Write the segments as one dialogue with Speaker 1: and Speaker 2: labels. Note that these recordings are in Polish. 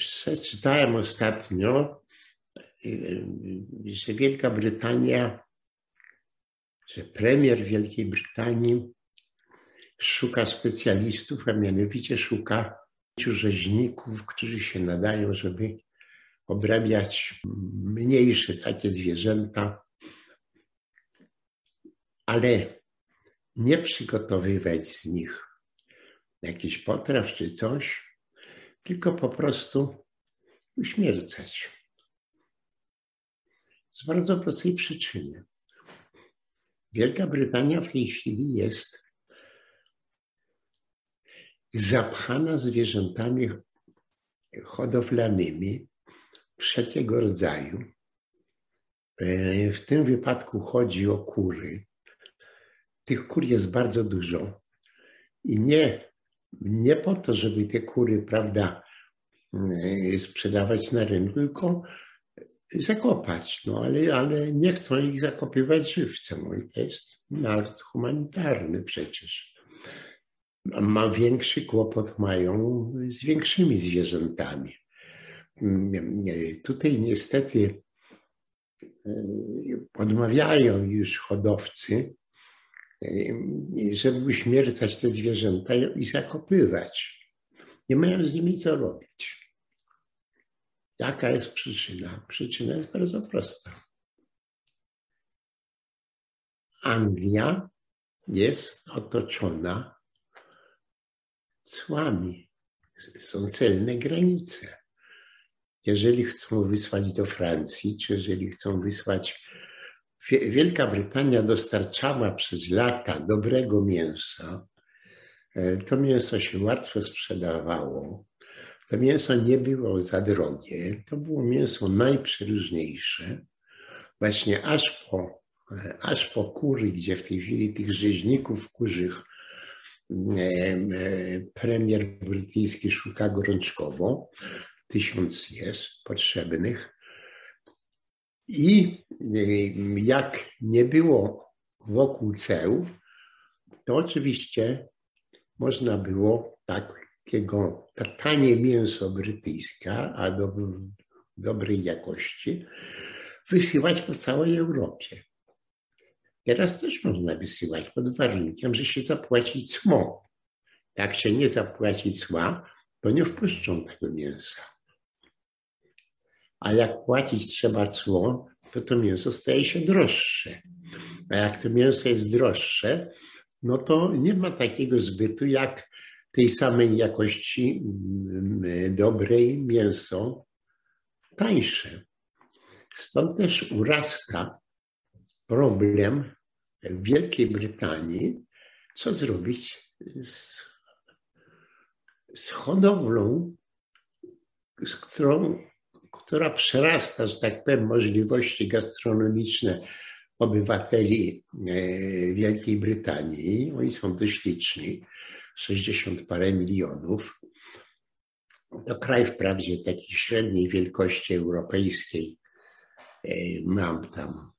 Speaker 1: Przeczytałem ostatnio, że Wielka Brytania, że premier Wielkiej Brytanii szuka specjalistów, a mianowicie szuka rzeźników, którzy się nadają, żeby obrabiać mniejsze takie zwierzęta, ale nie przygotowywać z nich jakiś potraw czy coś, tylko po prostu uśmiercać. Z bardzo prostej przyczyny. Wielka Brytania w tej chwili jest zapchana zwierzętami hodowlanymi wszelkiego rodzaju. E, w tym wypadku chodzi o kury. Tych kur jest bardzo dużo. I nie nie po to, żeby te kury, prawda, e, sprzedawać na rynku, tylko zakopać. No ale, ale nie chcą ich zakopywać żywcem. I to jest naród humanitarny przecież. Ma większy kłopot mają z większymi zwierzętami. Tutaj niestety e, odmawiają już hodowcy żeby uśmiercać te zwierzęta i zakopywać. Nie mają z nimi co robić. Jaka jest przyczyna? Przyczyna jest bardzo prosta. Anglia jest otoczona cłami. Są celne granice. Jeżeli chcą wysłać do Francji, czy jeżeli chcą wysłać Wielka Brytania dostarczała przez lata dobrego mięsa. E, to mięso się łatwo sprzedawało. To mięso nie było za drogie. To było mięso najprzeróżniejsze. Właśnie aż po, e, aż po kury, gdzie w tej chwili tych rzeźników kurzych e, premier brytyjski szuka gorączkowo. Tysiąc jest potrzebnych. I y, jak nie było wokół ceł, to oczywiście można było takiego tanie mięso brytyjskie, a do, dobrej jakości, wysyłać po całej Europie. Teraz też można wysyłać pod warunkiem, że się zapłaci cło. Jak się nie zapłaci cła, to nie wpuszczą tego mięsa. A jak płacić trzeba cło, to to mięso staje się droższe. A jak to mięso jest droższe, no to nie ma takiego zbytu jak tej samej jakości mm, dobrej mięso tańsze. Stąd też urasta problem w Wielkiej Brytanii, co zrobić z, z hodowlą, z którą która przerasta, że tak powiem, możliwości gastronomiczne obywateli e, Wielkiej Brytanii. Oni są dość liczni, 60 parę milionów. To kraj wprawdzie takiej średniej wielkości europejskiej. E, mam tam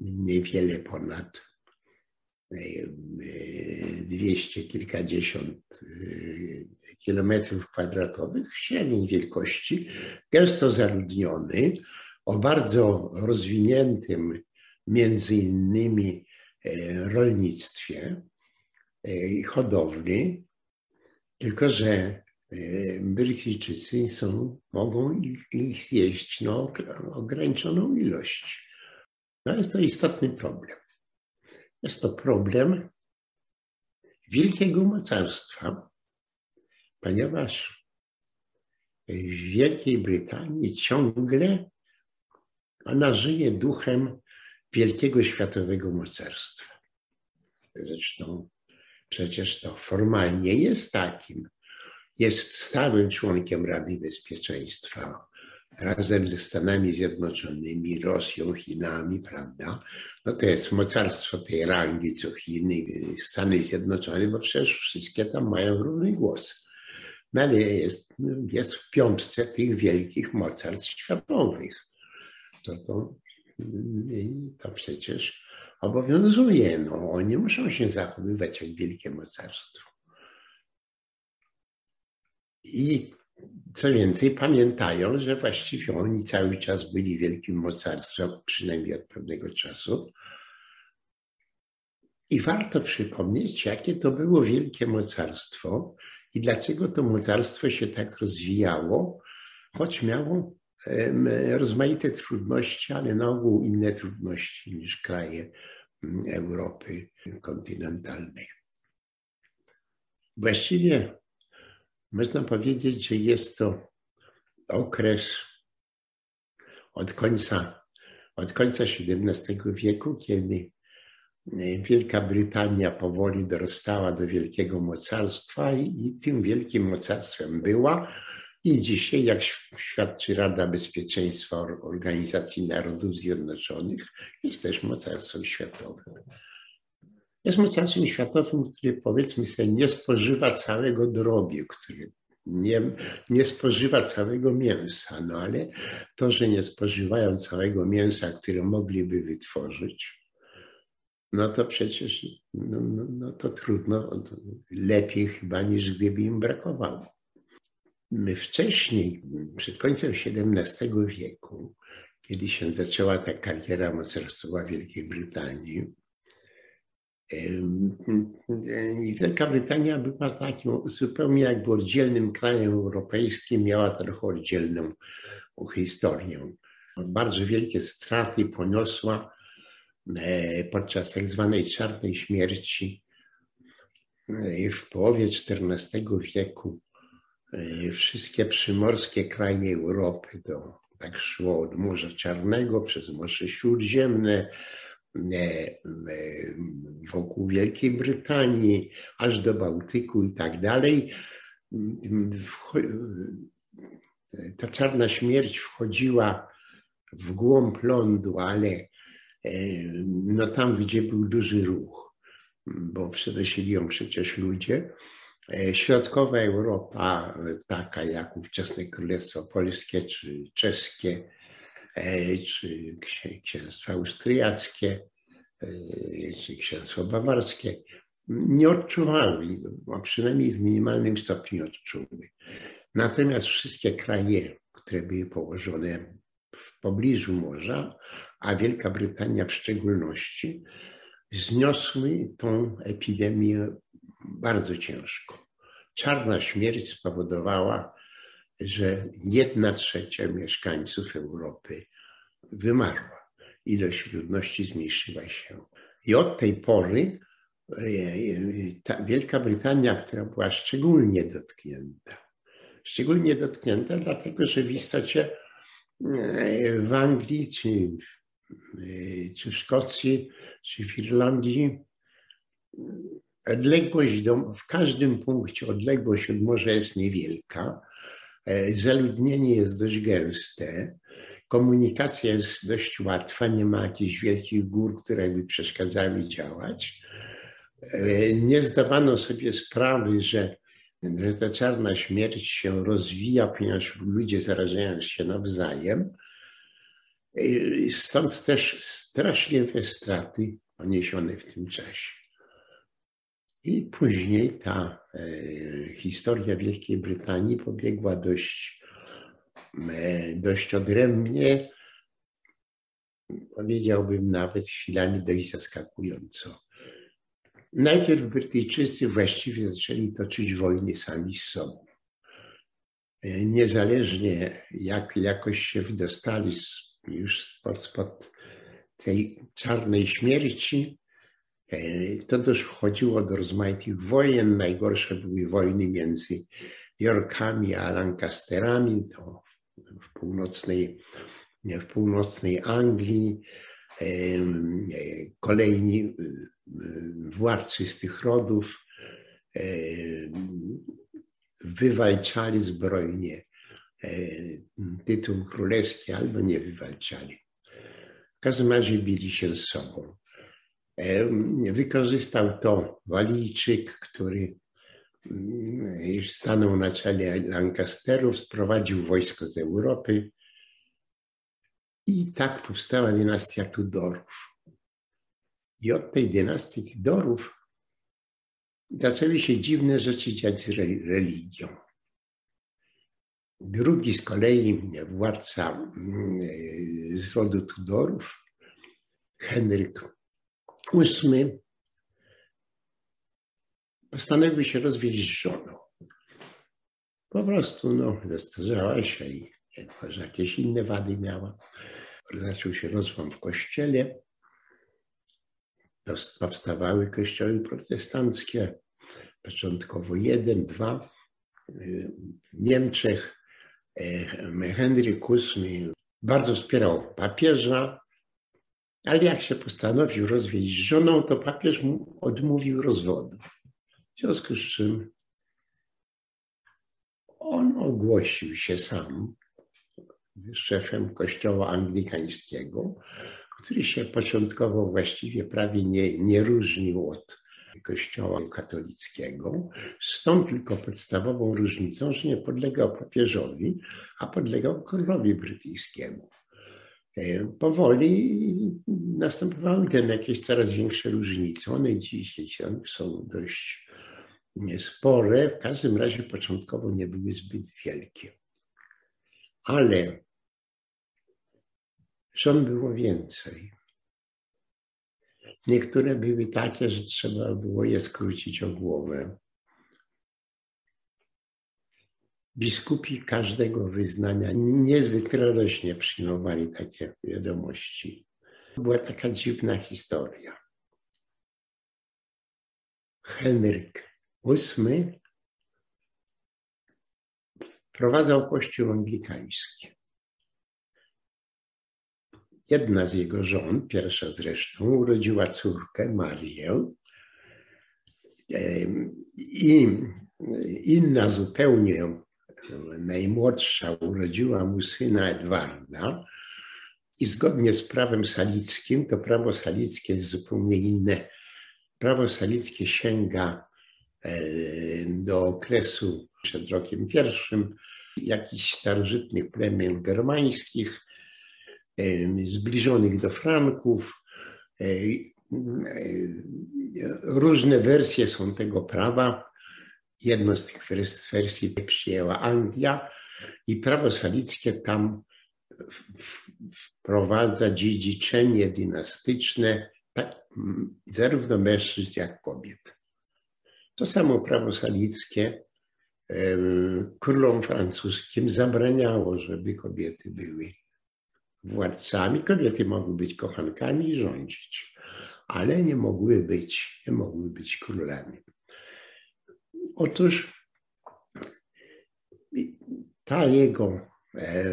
Speaker 1: niewiele ponad dwieście kilkadziesiąt e, kilometrów kwadratowych, średniej wielkości, gęsto zaludniony, o bardzo rozwiniętym między innymi e, rolnictwie e, i hodowli, tylko że Brytyjczycy są, mogą ich, ich zjeść na ograniczoną ilość. No jest to istotny problem. Jest to problem wielkiego mocarstwa, ponieważ w Wielkiej Brytanii ciągle ona żyje duchem wielkiego światowego mocarstwa. Zresztą przecież to formalnie jest takim. Jest stałym członkiem Rady Bezpieczeństwa razem ze Stanami Zjednoczonymi, Rosją, Chinami, prawda? No to jest mocarstwo tej rangi, co Chiny, Stany Zjednoczone, bo przecież wszystkie tam mają równy głos. No ale jest, jest w piątce tych wielkich mocarstw światowych. To, to, to przecież obowiązuje. No, oni muszą się zachowywać jak wielkie mocarstwo. I Co więcej, pamiętają, że właściwie oni cały czas byli wielkim mocarstwem, przynajmniej od pewnego czasu. I warto przypomnieć, jakie to było wielkie mocarstwo i dlaczego to mocarstwo się tak rozwijało, choć miało rozmaite trudności, ale na ogół inne trudności niż kraje mm, Europy kontynentalnej. Właściwie można powiedzieć, że jest to okres od końca, od końca XVII wieku, kiedy e, Wielka Brytania powoli dorastała do wielkiego mocarstwa i, i tym wielkim mocarstwem była. I dzisiaj, jak świadczy Rada Bezpieczeństwa Organizacji Narodów Zjednoczonych, jest też mocarstwem światowym. Jest mocarstwem światowym, który powiedzmy sobie nie spożywa całego drobiu, który nie, nie spożywa całego mięsa, no ale to, że nie spożywają całego mięsa, które mogliby wytworzyć, no to przecież no, no, no to trudno, lepiej chyba niż gdyby im brakowało. My wcześniej, przed końcem XVII wieku, kiedy się zaczęła ta kariera mocarstwa Wielkiej Brytanii, Wielka Brytania była takim zupełnie jakby oddzielnym krajem europejskim, miała trochę oddzielną historię. Bardzo wielkie straty poniosła e, podczas tak zwanej czarnej śmierci e, w połowie XIV wieku. E, wszystkie przymorskie kraje Europy, to tak szło od Morza Czarnego przez Morze Śródziemne, wokół Wielkiej Brytanii, aż do Bałtyku i tak dalej. Ta czarna śmierć wchodziła w głąb lądu, ale e, no tam, gdzie był duży ruch, bo przenosili ją przecież ludzie. Środkowa Europa, taka jak ówczesne Królestwo Polskie czy czeskie, E, czy księstwa austriackie, e, czy księstwo bawarskie, nie odczuwały, a przynajmniej w minimalnym stopniu odczuły. Natomiast wszystkie kraje, które były położone w pobliżu morza, a Wielka Brytania w szczególności, zniosły tą epidemię bardzo ciężko. Czarna śmierć spowodowała że jedna trzecia mieszkańców Europy wymarła. Ilość ludności zmniejszyła się. I od tej pory e, Wielka Brytania, która była szczególnie dotknięta, szczególnie dotknięta, dlatego że w istocie e, w Anglii, czy, e, czy w Szkocji, czy w Irlandii odległość do, w każdym punkcie odległość od morza jest niewielka, zaludnienie jest dość gęste, komunikacja jest dość łatwa, nie ma jakichś wielkich gór, które by przeszkadzały działać. E, nie zdawano sobie sprawy, że, że ta czarna śmierć się rozwija, ponieważ ludzie zarażają się nawzajem. E, stąd też straszliwe straty poniesione w tym czasie. I później ta e, historia Wielkiej Brytanii pobiegła dość, e, dość odrębnie, powiedziałbym nawet chwilami dość zaskakująco. Najpierw Brytyjczycy właściwie zaczęli toczyć wojny sami z sobą. E, niezależnie jak jakoś się wydostali już spod, spod tej czarnej śmierci, E, to też wchodziło do rozmaitych wojen. Najgorsze były wojny między Yorkami a Lancasterami to w północnej, w północnej Anglii. E, kolejni e, władcy z tych rodów wywalczali zbrojnie tytuł królewski albo nie wywalczali. W każdym razie bili się z sobą. Wykorzystał to Walijczyk, który mm, stanął na czele Lancasterów, sprowadził wojsko z Europy i tak powstała dynastia Tudorów. I od tej dynastii Tudorów zaczęły się dziwne rzeczy dziać z religią. Drugi z kolei władca z rodu Tudorów, Henryk VIII, postanowił się rozwieść z żoną. Po prostu no, zestarzała się i może jakieś inne wady miała. Zaczął się rozłam w kościele. Powstawały kościoły protestanckie, początkowo jeden, dwa. W Niemczech Henryk VIII bardzo wspierał papieża, ale jak się postanowił rozwieść z żoną, to papież mu odmówił rozwodu. W związku z czym on ogłosił się sam szefem kościoła anglikańskiego, który się początkowo właściwie prawie nie, nie różnił od kościoła katolickiego, z tą tylko podstawową różnicą, że nie podlegał papieżowi, a podlegał królowi brytyjskiemu. E, powoli następowały tam jakieś coraz większe różnice. One dziś są dość spore, w każdym razie początkowo nie były zbyt wielkie. Ale żon było więcej. Niektóre były takie, że trzeba było je skrócić o głowę. Biskupi każdego wyznania niezwykle radośnie przyjmowali takie wiadomości. Była taka dziwna historia. Henryk VIII prowadzał kościół anglikański. Jedna z jego żon, pierwsza zresztą, urodziła córkę Marię i inna zupełnie najmłodsza urodziła mu syna Edwarda i zgodnie z prawem salickim, to prawo salickie jest zupełnie inne. Prawo salickie sięga e, do okresu przed rokiem pierwszym jakichś starożytnych plemion germańskich, zbliżonych do Franków. E, różne wersje są tego prawa. Jedną z tych wersji przyjęła Anglia i prawo salickie tam wprowadza dziedziczenie dynastyczne tak, zarówno mężczyzn jak kobiet. To samo prawo salickie królom francuskim zabraniało, żeby kobiety były władcami. Kobiety mogły być kochankami i rządzić, ale nie mogły być, nie mogły być królami. Otóż ta jego, e,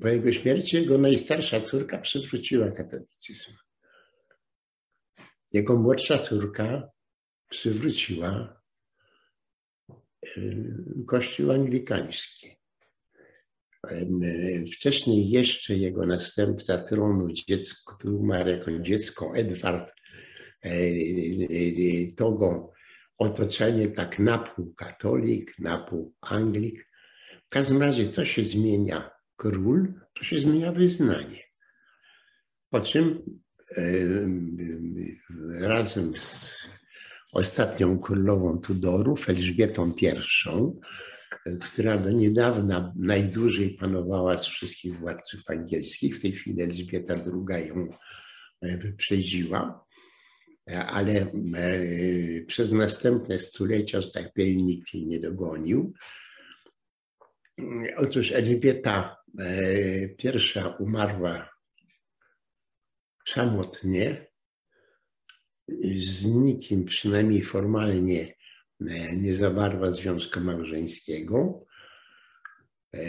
Speaker 1: po jego śmierci jego najstarsza córka przywróciła katolicyzm. Jego młodsza córka przywróciła e, kościół anglikański. Wcześniej jeszcze jego następca tronu, dziecko, który umarł jako dziecko, Edward, e, e, e, to go otoczenie tak na pół katolik, na pół anglik. W każdym razie co się zmienia król, to się zmienia wyznanie. Po czym razem z ostatnią królową Tudorów, Elżbietą I, która do niedawna najdłużej panowała z wszystkich władców angielskich. W tej chwili Elżbieta II ją e, wyprzedziła, ale e, przez następne stulecia, że tak powiem, nikt jej nie dogonił. Otóż Elżbieta I umarła samotnie, z nikim, przynajmniej formalnie, nie zawarła związku małżeńskiego. E,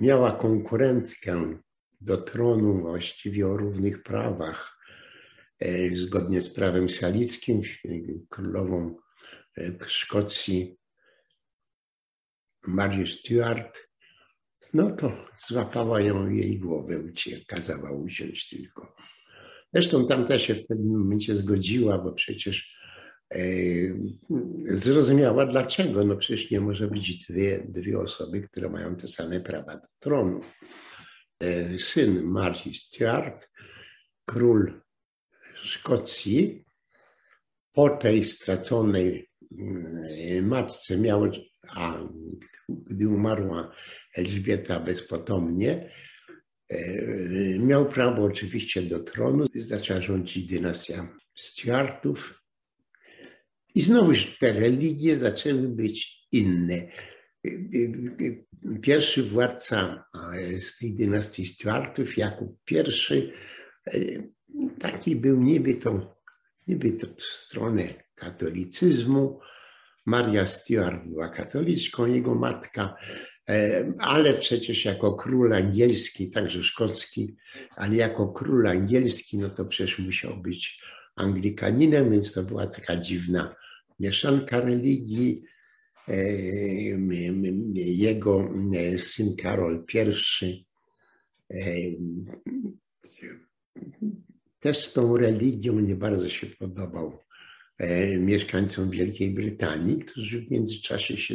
Speaker 1: miała konkurentkę do tronu właściwie o równych prawach, e, zgodnie z prawem salickim, królową e, Szkocji Marię Stuart. No to złapała ją jej głowę, kazała usiąść tylko. Zresztą tam też się w pewnym momencie zgodziła, bo przecież zrozumiała dlaczego. No przecież nie może być dwie, dwie osoby, które mają te same prawa do tronu. E, syn Marii Stuart, król Szkocji, po tej straconej mm, matce miał a gdy umarła Elżbieta bezpotomnie, miał prawo oczywiście do tronu. Zaczęła rządzić dynastia Stuartów. I znowuż te religie zaczęły być inne. Pierwszy władca z tej dynastii Stuartów, Jakub I, taki był niby to, niby to w stronę katolicyzmu. Maria Stuart była katoliczką, jego matka, ale przecież jako król angielski, także szkocki, ale jako król angielski, no to przecież musiał być Anglikaninem, więc to była taka dziwna mieszanka religii. Jego syn Karol I też z tą religią nie bardzo się podobał mieszkańcom Wielkiej Brytanii, którzy w międzyczasie się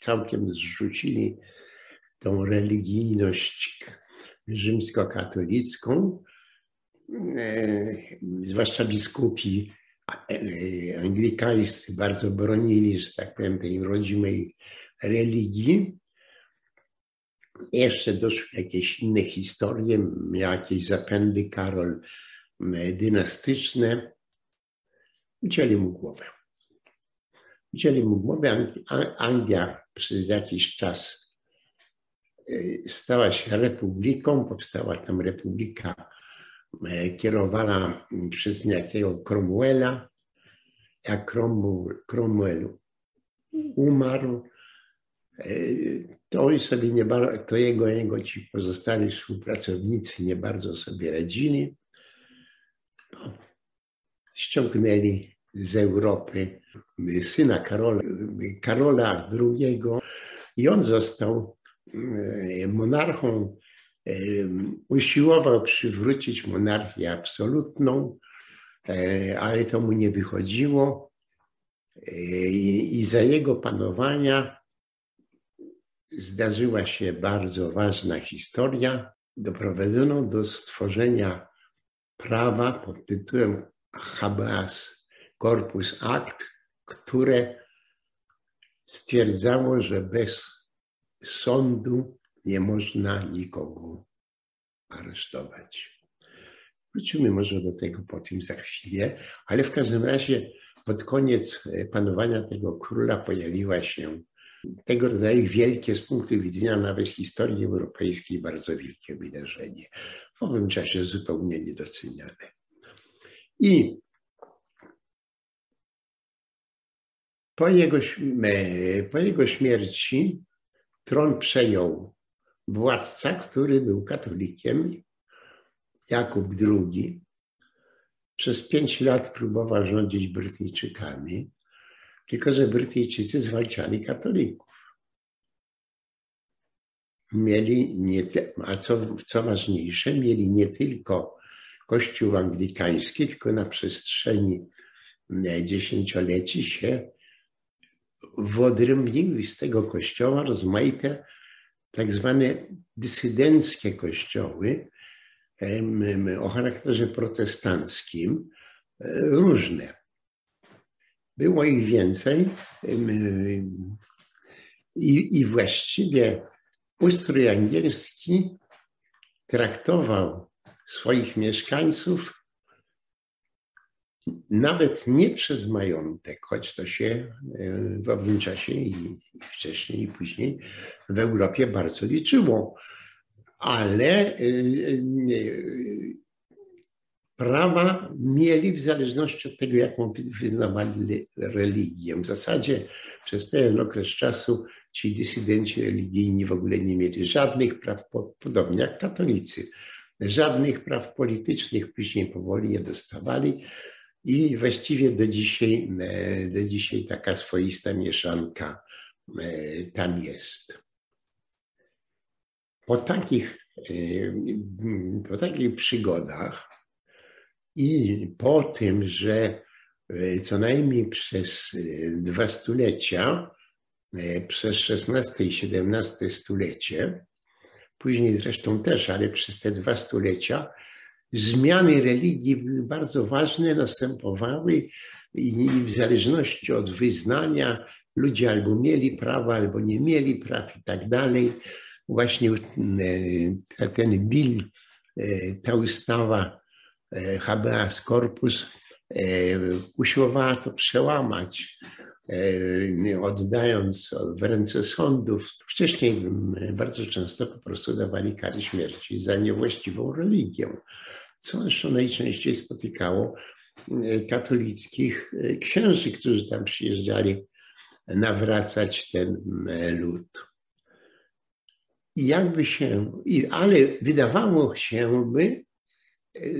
Speaker 1: całkiem zrzucili tą religijność rzymskokatolicką, zwłaszcza biskupi anglikańscy bardzo bronili, że tak powiem, tej rodzimej religii. Jeszcze doszły jakieś inne historie, miał jakieś zapędy Karol dynastyczne. Ucięli mu głowę. Ucięli mu głowę. Anglia przez jakiś czas stała się republiką, powstała tam republika kierowana przez niejakiego Cromwella. Jak Cromwell umarł, to oni sobie nie to jego, jego ci pozostali współpracownicy nie bardzo sobie radzili. Ściągnęli z Europy syna Karola, Karola II i on został monarchą usiłował przywrócić monarchię absolutną, ale to mu nie wychodziło. I za jego panowania zdarzyła się bardzo ważna historia. Doprowadzono do stworzenia prawa pod tytułem Habeas Corpus Act, które stwierdzało, że bez sądu nie można nikogo aresztować. Wrócimy może do tego po tym za chwilę, ale w każdym razie pod koniec panowania tego króla pojawiła się tego rodzaju wielkie, z punktu widzenia nawet historii europejskiej, bardzo wielkie wydarzenie. W owym czasie zupełnie niedoceniane. I po jego, po jego śmierci tron przejął władca, który był katolikiem, Jakub II, przez pięć lat próbował rządzić Brytyjczykami, tylko że Brytyjczycy zwalczali katolików. Mieli, nie, a co, co ważniejsze, mieli nie tylko Kościół anglikański, tylko na przestrzeni dziesięcioleci się wyodrębniły z tego kościoła rozmaite tak zwane dysydenckie kościoły o charakterze protestanckim, e, różne. Było ich więcej i, i właściwie ustrój angielski traktował swoich mieszkańców nawet nie przez majątek, choć to się e, w owym czasie i wcześniej i później w Europie bardzo liczyło, ale e, e, prawa mieli w zależności od tego, jaką wyznawali religię. W zasadzie przez pewien okres czasu ci dysydenci religijni w ogóle nie mieli żadnych praw, podobnie jak katolicy. Żadnych praw politycznych później powoli je dostawali. I właściwie do dzisiaj, e, do dzisiaj taka swoista mieszanka e, tam jest. Po takich, e, po takich przygodach i po tym, że co najmniej przez dwa stulecia, przez XVI i XVII stulecie, później zresztą też, ale przez te dwa stulecia, zmiany religii były bardzo ważne, następowały i w zależności od wyznania ludzie albo mieli prawa, albo nie mieli praw i tak dalej. Właśnie ten bill, ta ustawa habeas corpus usiłowała to przełamać E, oddając w ręce sądów, wcześniej bardzo często po prostu dawali kary śmierci za niewłaściwą religię, co zresztą najczęściej spotykało e, katolickich e, księży, którzy tam przyjeżdżali nawracać ten lud. I jakby się, ale wydawało się by,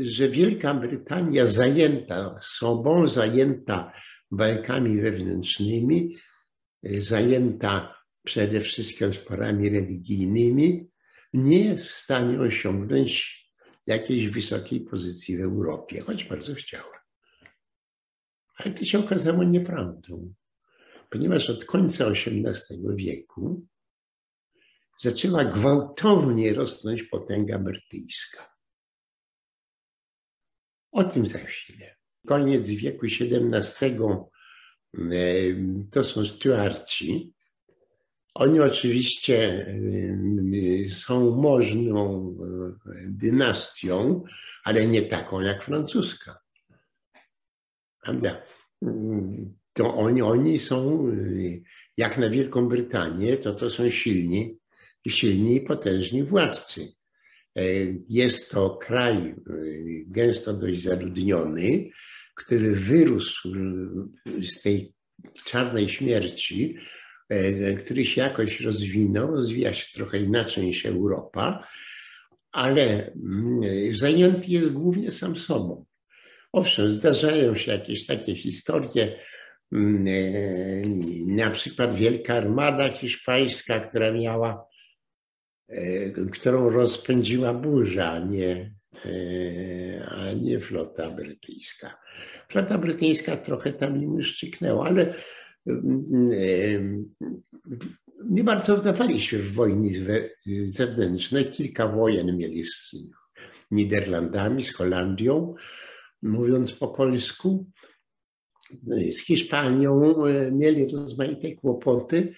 Speaker 1: że Wielka Brytania zajęta sobą, zajęta walkami wewnętrznymi, y, zajęta przede wszystkim sporami religijnymi, nie jest w stanie osiągnąć jakiejś wysokiej pozycji w Europie, choć bardzo chciała. Ale to się okazało nieprawdą, ponieważ od końca XVIII wieku zaczęła gwałtownie rosnąć potęga brytyjska. O tym za chwilę koniec wieku XVII to są Stuarci. Oni oczywiście są możną e, dynastią, ale nie taką jak francuska. Prawda? To oni, oni są, e, jak na Wielką Brytanię, to to są silni, silni i potężni władcy. E, jest to kraj gęsto dość zaludniony, który wyrósł z tej czarnej śmierci, e, który się jakoś rozwinął, rozwija się trochę inaczej niż Europa, ale mm, zajęty jest głównie sam sobą. Owszem, zdarzają się jakieś takie historie, mm, e, na przykład Wielka Armada Hiszpańska, która miała, e, którą rozpędziła burza, nie, a nie flota brytyjska. Flota brytyjska trochę tam im szczyknęła, ale nie bardzo wdawali się w wojny zewnętrzne. Kilka wojen mieli z Niderlandami, z Holandią, mówiąc po polsku. Z Hiszpanią mieli rozmaite kłopoty,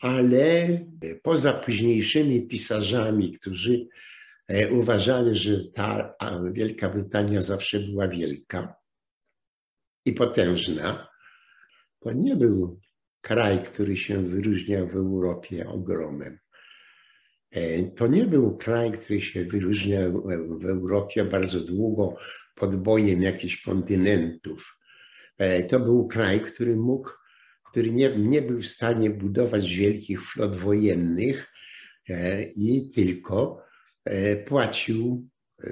Speaker 1: ale poza późniejszymi pisarzami, którzy E, uważali, że ta Wielka Brytania zawsze była wielka i potężna. To nie był kraj, który się wyróżniał w Europie ogromem. E, to nie był kraj, który się wyróżniał w Europie bardzo długo podbojem jakichś kontynentów. E, to był kraj, który mógł, który nie, nie był w stanie budować wielkich flot wojennych i tylko E, płacił e,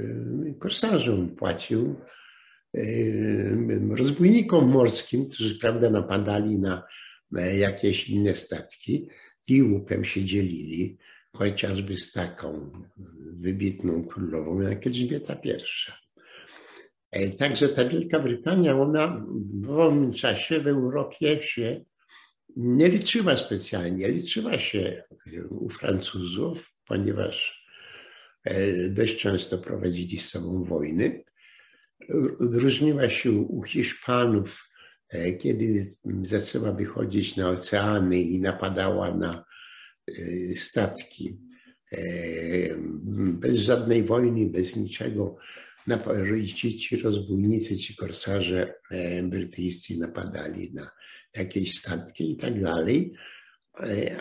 Speaker 1: korsarzom, płacił e, rozbójnikom morskim, którzy prawda, napadali na jakieś inne statki i łupem się dzielili, chociażby z taką wybitną królową jak Elżbieta I. Także ta Wielka Brytania, ona w wolnym czasie w Europie się nie liczyła specjalnie. Liczyła się u Francuzów, ponieważ E, dość często prowadzili z sobą wojny. Różniła się u Hiszpanów, e, kiedy zaczęła wychodzić na oceany i napadała na e, statki. Bez żadnej wojny, bez niczego. Ci, ci rozbójnicy, ci korsarze brytyjscy napadali na jakieś statki i tak dalej,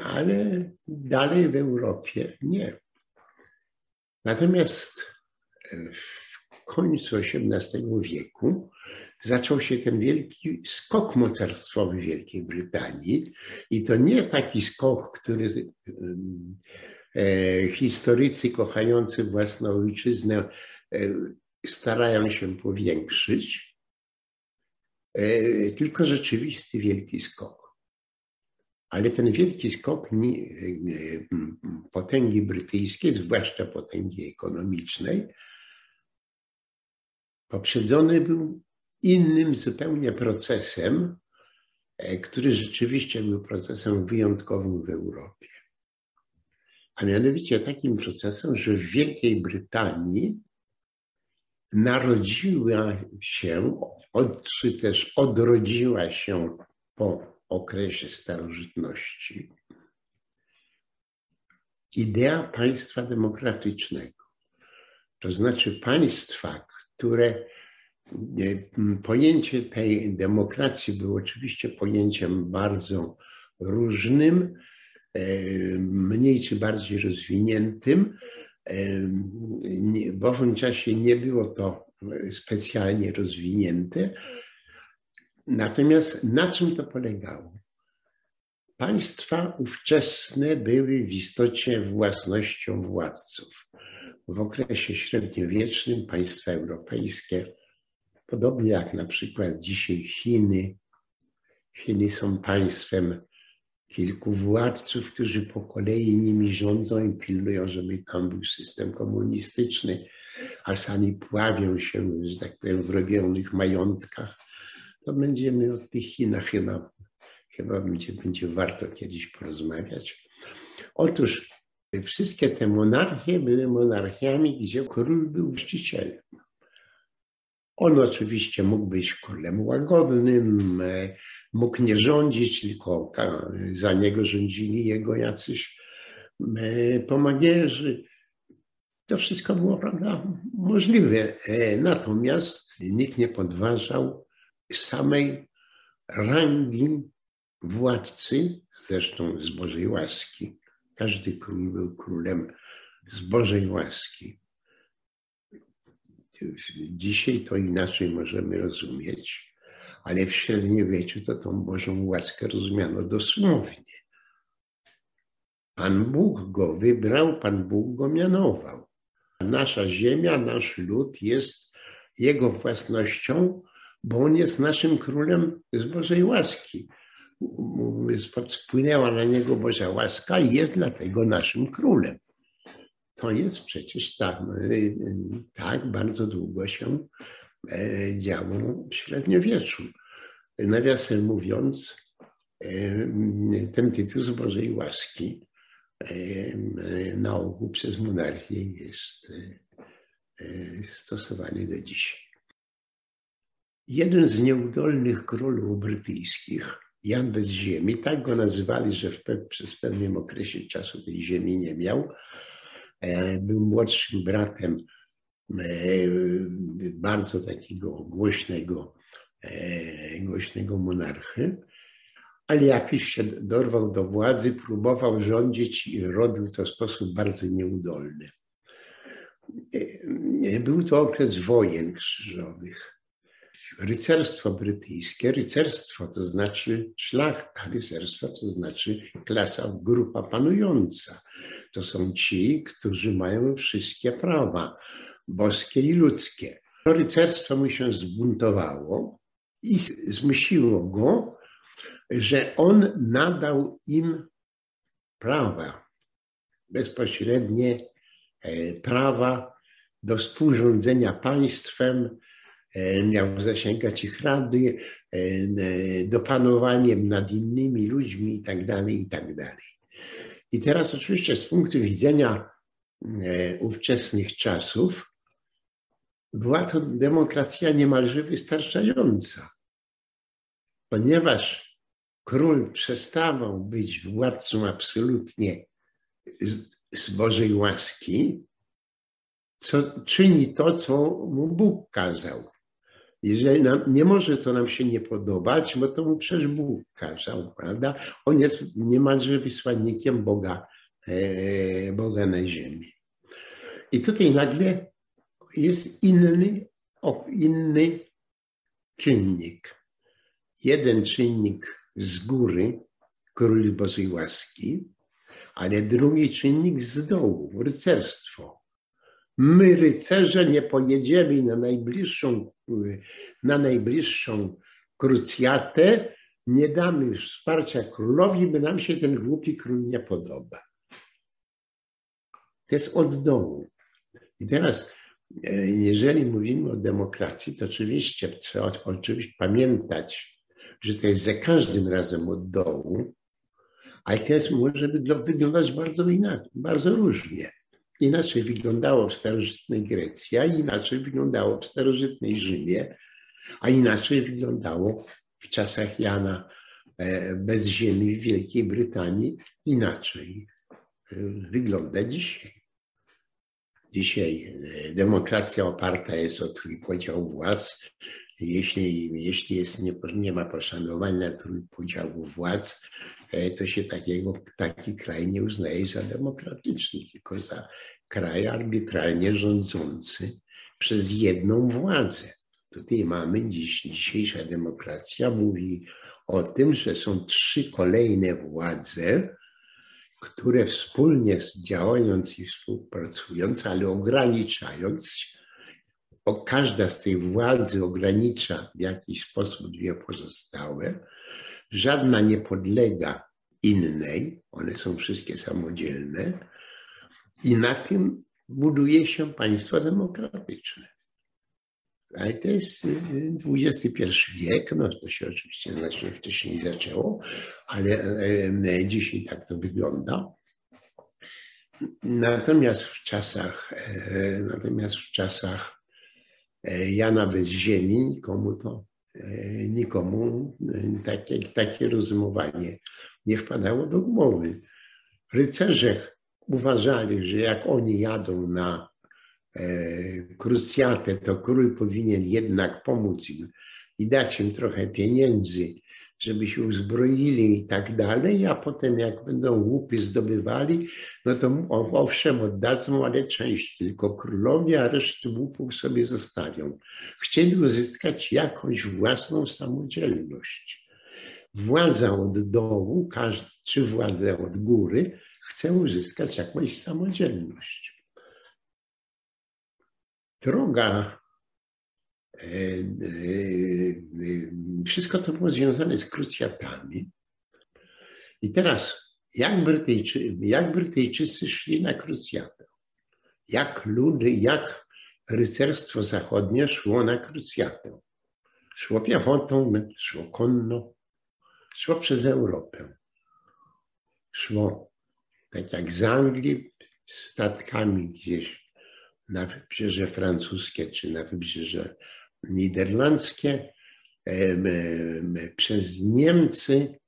Speaker 1: ale dalej w Europie nie. Natomiast e, w końcu XVIII wieku zaczął się ten wielki skok mocarstwowy Wielkiej Brytanii i to nie taki skok, który e, historycy kochający własną ojczyznę e, starają się powiększyć, tylko rzeczywisty wielki skok. Ale ten wielki skok e, potęgi brytyjskiej, zwłaszcza potęgi ekonomicznej, poprzedzony był innym zupełnie procesem, e, który rzeczywiście był procesem wyjątkowym w Europie. A mianowicie takim procesem, że w Wielkiej Brytanii narodziła się, czy też odrodziła się po okresie starożytności idea państwa demokratycznego. To znaczy państwa, które pojęcie tej demokracji było oczywiście pojęciem bardzo różnym, e, mniej czy bardziej rozwiniętym. W owym czasie nie było to specjalnie rozwinięte. Natomiast na czym to polegało? Państwa ówczesne były w istocie własnością władców. W okresie średniowiecznym państwa europejskie, podobnie jak na przykład dzisiaj Chiny, Chiny są państwem kilku władców, którzy po kolei nimi rządzą i pilnują, żeby tam był system komunistyczny, a sami pławią się, że tak powiem, w robionych majątkach. To będziemy o tych Chinach chyba Chyba będzie, będzie warto kiedyś porozmawiać. Otóż wszystkie te monarchie były monarchiami, gdzie król był właścicielem. On oczywiście mógł być królem łagodnym, mógł nie rządzić, tylko za niego rządzili jego jacyś e, pomagierzy. To wszystko było prawda, możliwe. E, natomiast nikt nie podważał samej rangi władcy, zresztą z Bożej łaski. Każdy król był królem z Bożej łaski. Dzisiaj to inaczej możemy rozumieć, ale w średniowieczu to tą Bożą łaskę rozumiano dosłownie. Pan Bóg go wybrał, Pan Bóg go mianował. Nasza ziemia, nasz lud jest jego własnością, bo on jest naszym królem z Bożej łaski spłynęła na niego Boża łaska i jest dlatego naszym królem. To jest przecież tak, tak bardzo długo się e, działo w średniowieczu. Nawiasem mówiąc, e, ten tytuł z Bożej łaski e, na ogół przez monarchię jest stosowany do dzisiaj. Jeden z nieudolnych królów brytyjskich Jan bez ziemi, tak go nazywali, że w, przez pewnym okresie czasu tej ziemi nie miał. Był młodszym bratem bardzo takiego głośnego, e, głośnego monarchy, ale jakiś się dorwał do władzy, próbował rządzić i robił to w sposób bardzo nieudolny. Był to okres wojen krzyżowych rycerstwo brytyjskie, rycerstwo to znaczy szlachta, rycerstwo to znaczy klasa, grupa panująca. To są ci, którzy mają wszystkie prawa, boskie i ludzkie. To rycerstwo mu się zbuntowało i zmusiło go, że on nadał im prawa, bezpośrednie e, prawa do współrządzenia państwem, E, miał zasięgać ich rady, e, dopanowaniem nad innymi ludźmi itd., tak itd. Tak I teraz oczywiście z punktu widzenia ówczesnych czasów była to demokracja niemalże wystarczająca, ponieważ król przestawał być władcą absolutnie z Bożej łaski, co czyni to, co mu Bóg kazał. Jeżeli nam, nie może to nam się nie podobać, bo to mu przecież Bóg kazał, prawda? On jest niemalże wysłannikiem Boga, e, Boga na ziemi. I tutaj nagle jest inny, inny czynnik. Jeden czynnik z góry, król Bożej łaski, ale drugi czynnik z dołu, rycerstwo. My, rycerze, nie pojedziemy na najbliższą, na najbliższą krucjatę, nie damy wsparcia królowi, by nam się ten głupi król nie podoba. To jest od dołu. I teraz, jeżeli mówimy o demokracji, to oczywiście trzeba oczywiście pamiętać, że to jest za każdym razem od dołu, ale jest, może wyglądać bardzo inaczej, bardzo różnie. Inaczej wyglądało w starożytnej Grecji, a inaczej wyglądało w starożytnej Rzymie, a inaczej wyglądało w czasach Jana e, bez ziemi w Wielkiej Brytanii, inaczej e, wygląda dzisiaj. Dzisiaj e, demokracja oparta jest o trójpodział władz. Jeśli, jeśli jest, nie, nie ma poszanowania trójpodziału władz, to się takiego, taki kraj nie uznaje za demokratyczny, tylko za kraj arbitralnie rządzący przez jedną władzę. Tutaj mamy dziś, dzisiejsza demokracja mówi o tym, że są trzy kolejne władze, które wspólnie działając i współpracując, ale ograniczając, o każda z tych władzy ogranicza w jakiś sposób dwie pozostałe, żadna nie podlega innej, one są wszystkie samodzielne i na tym buduje się państwo demokratyczne. Ale to jest XXI wiek, no to się oczywiście znacznie wcześniej zaczęło, ale e, dzisiaj tak to wygląda. Natomiast w czasach, e, natomiast w czasach Jana bez ziemi nikomu to, nikomu takie, takie rozumowanie nie wpadało do głowy. Rycerze uważali, że jak oni jadą na krucjatę, to król powinien jednak pomóc im i dać im trochę pieniędzy, żeby się uzbroili i tak dalej, a potem jak będą łupy zdobywali, no to owszem oddadzą, ale część tylko królowie, a resztę łupów sobie zostawią. Chcieli uzyskać jakąś własną samodzielność. Władza od dołu, czy władza od góry chce uzyskać jakąś samodzielność droga, e, e, wszystko to było związane z krucjatami. I teraz, jak, Brytyjczy, jak Brytyjczycy szli na krucjatę? Jak ludy, jak rycerstwo zachodnie szło na krucjatę? Szło piechotą, szło konno, szło przez Europę. Szło tak jak z Anglii, statkami gdzieś na wybrzeże francuskie czy na wybrzeże niderlandzkie, przez Niemcy,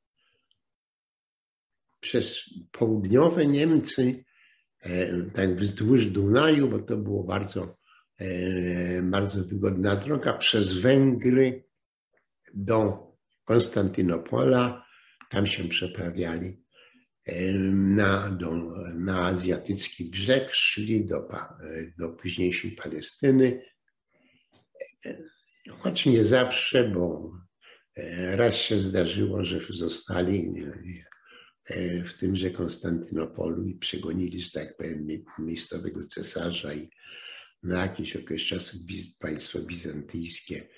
Speaker 1: przez południowe Niemcy, tak wzdłuż Dunaju, bo to było bardzo, bardzo wygodna droga, przez Węgry do Konstantynopola. Tam się przeprawiali na, do, na azjatycki brzeg, szli do, do późniejszej Palestyny, choć nie zawsze, bo e, raz się zdarzyło, że zostali e, w tymże Konstantynopolu i przegonili, że tak powiem, miejscowego cesarza i na jakiś okres czasu państwo bizantyjskie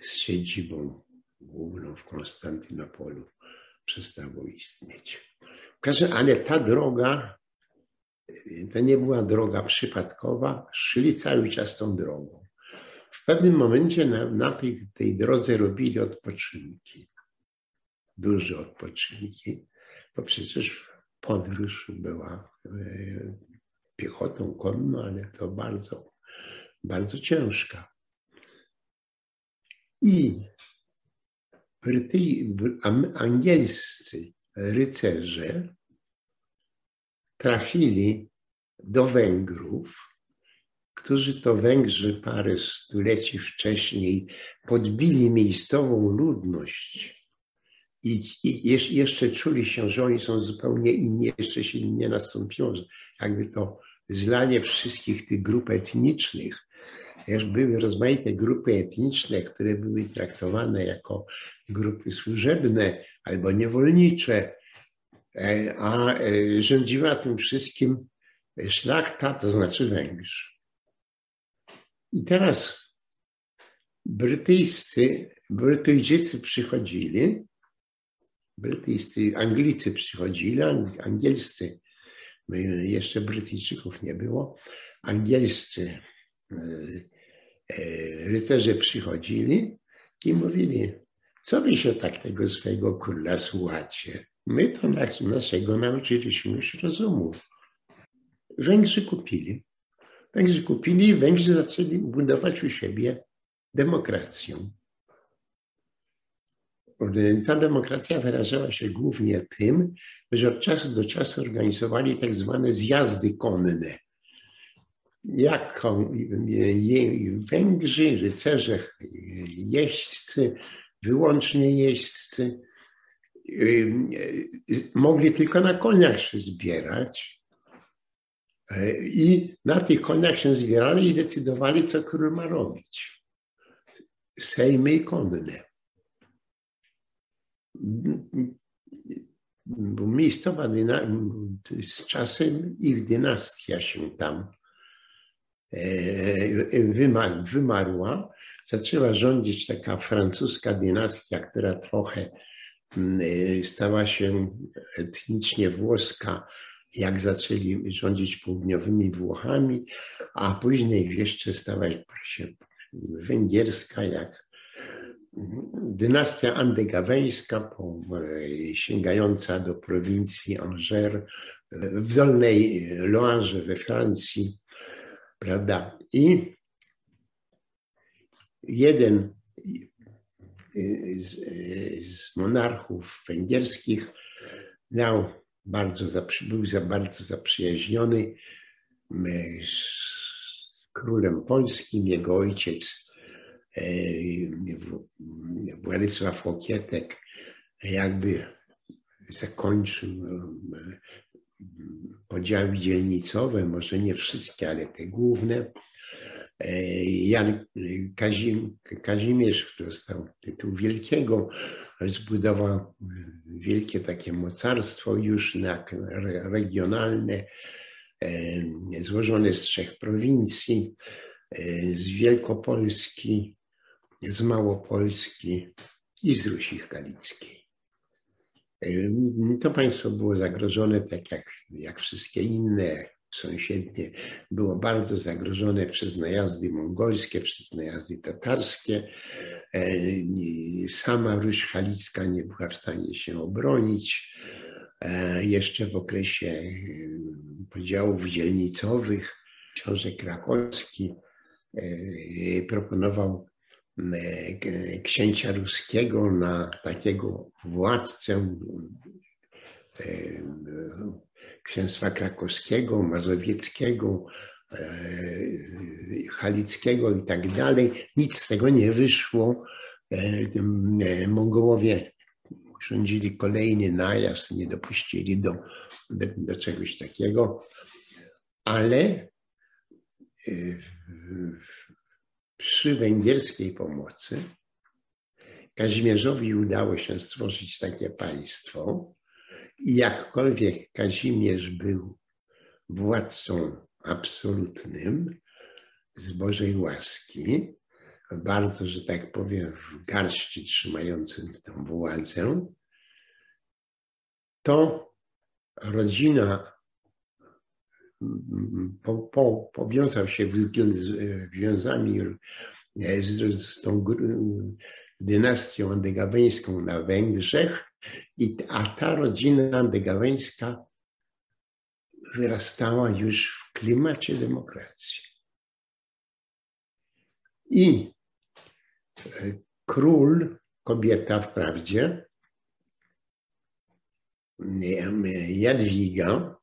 Speaker 1: z siedzibą główną w Konstantynopolu przestało istnieć ale ta droga, to nie była droga przypadkowa, szli cały czas tą drogą. W pewnym momencie na, na tej, tej drodze robili odpoczynki, duże odpoczynki, bo przecież podróż była e, piechotą konną, ale to bardzo, bardzo ciężka. I Brytyj, angielscy rycerze trafili do Węgrów, którzy to Węgrzy parę stuleci wcześniej podbili miejscową ludność i, i jeszcze czuli się, że oni są zupełnie inni, jeszcze się nie nastąpiło, jakby to zlanie wszystkich tych grup etnicznych. Były rozmaite grupy etniczne, które były traktowane jako grupy służebne albo niewolnicze, E, a e, rządziła tym wszystkim szlachta, to znaczy Węgrzy. I teraz brytyjscy, Brytyjczycy przychodzili, brytyjscy, Anglicy przychodzili, angielscy, jeszcze Brytyjczyków nie było, angielscy e, rycerze przychodzili i mówili, co wy się tak tego swojego króla słuchacie? My to naszego nauczyliśmy już rozumu. Węgrzy kupili. Węgrzy kupili, Węgrzy zaczęli budować u siebie demokrację. Ta demokracja wyrażała się głównie tym, że od czasu do czasu organizowali tak zwane zjazdy konne. Jak Węgrzy, rycerze, jeźdźcy, wyłącznie jeźdźcy, mogli tylko na koniach się zbierać. I na tych koniach się zbierali i decydowali, co król ma robić. Sejmy i konne bo miejscowa z czasem ich dynastia się tam e, wymarła. Zaczęła rządzić taka francuska dynastia, która trochę mm, e, stała się etnicznie włoska, jak zaczęli rządzić południowymi Włochami, a później jeszcze stała się węgierska, jak Dynastia andegaweńska, sięgająca do prowincji Angers w dolnej Loarze we Francji, prawda? I jeden z, z monarchów węgierskich miał bardzo, był za bardzo zaprzyjaźniony z królem polskim. Jego ojciec Władysław Łokietek jakby zakończył podziały dzielnicowe, może nie wszystkie, ale te główne. Jan Kazim, Kazimierz, który dostał tytuł wielkiego, zbudował wielkie takie mocarstwo już regionalne, złożone z trzech prowincji, z Wielkopolski, z Małopolski i z Rusi Kalickiej. To państwo było zagrożone, tak jak, jak wszystkie inne sąsiednie, było bardzo zagrożone przez najazdy mongolskie, przez najazdy tatarskie. Sama Ruś Halicka nie była w stanie się obronić. Jeszcze w okresie podziałów dzielnicowych książę Krakowski proponował E, księcia ruskiego na takiego władcę e, księstwa krakowskiego, mazowieckiego, e, halickiego i tak dalej. Nic z tego nie wyszło. Mongołowie urządzili kolejny najazd, nie dopuścili do, do, do czegoś takiego, ale przy węgierskiej pomocy Kazimierzowi udało się stworzyć takie państwo jakkolwiek Kazimierz był władcą absolutnym z Bożej łaski, bardzo, że tak powiem, w garści trzymającym tę władzę, to rodzina po, po, powiązał się wiązami z, z tą dynastią andegaweńską na Węgrzech, i, a ta rodzina andegaweńska wyrastała już w klimacie demokracji. I e, król, kobieta wprawdzie, Jadwiga,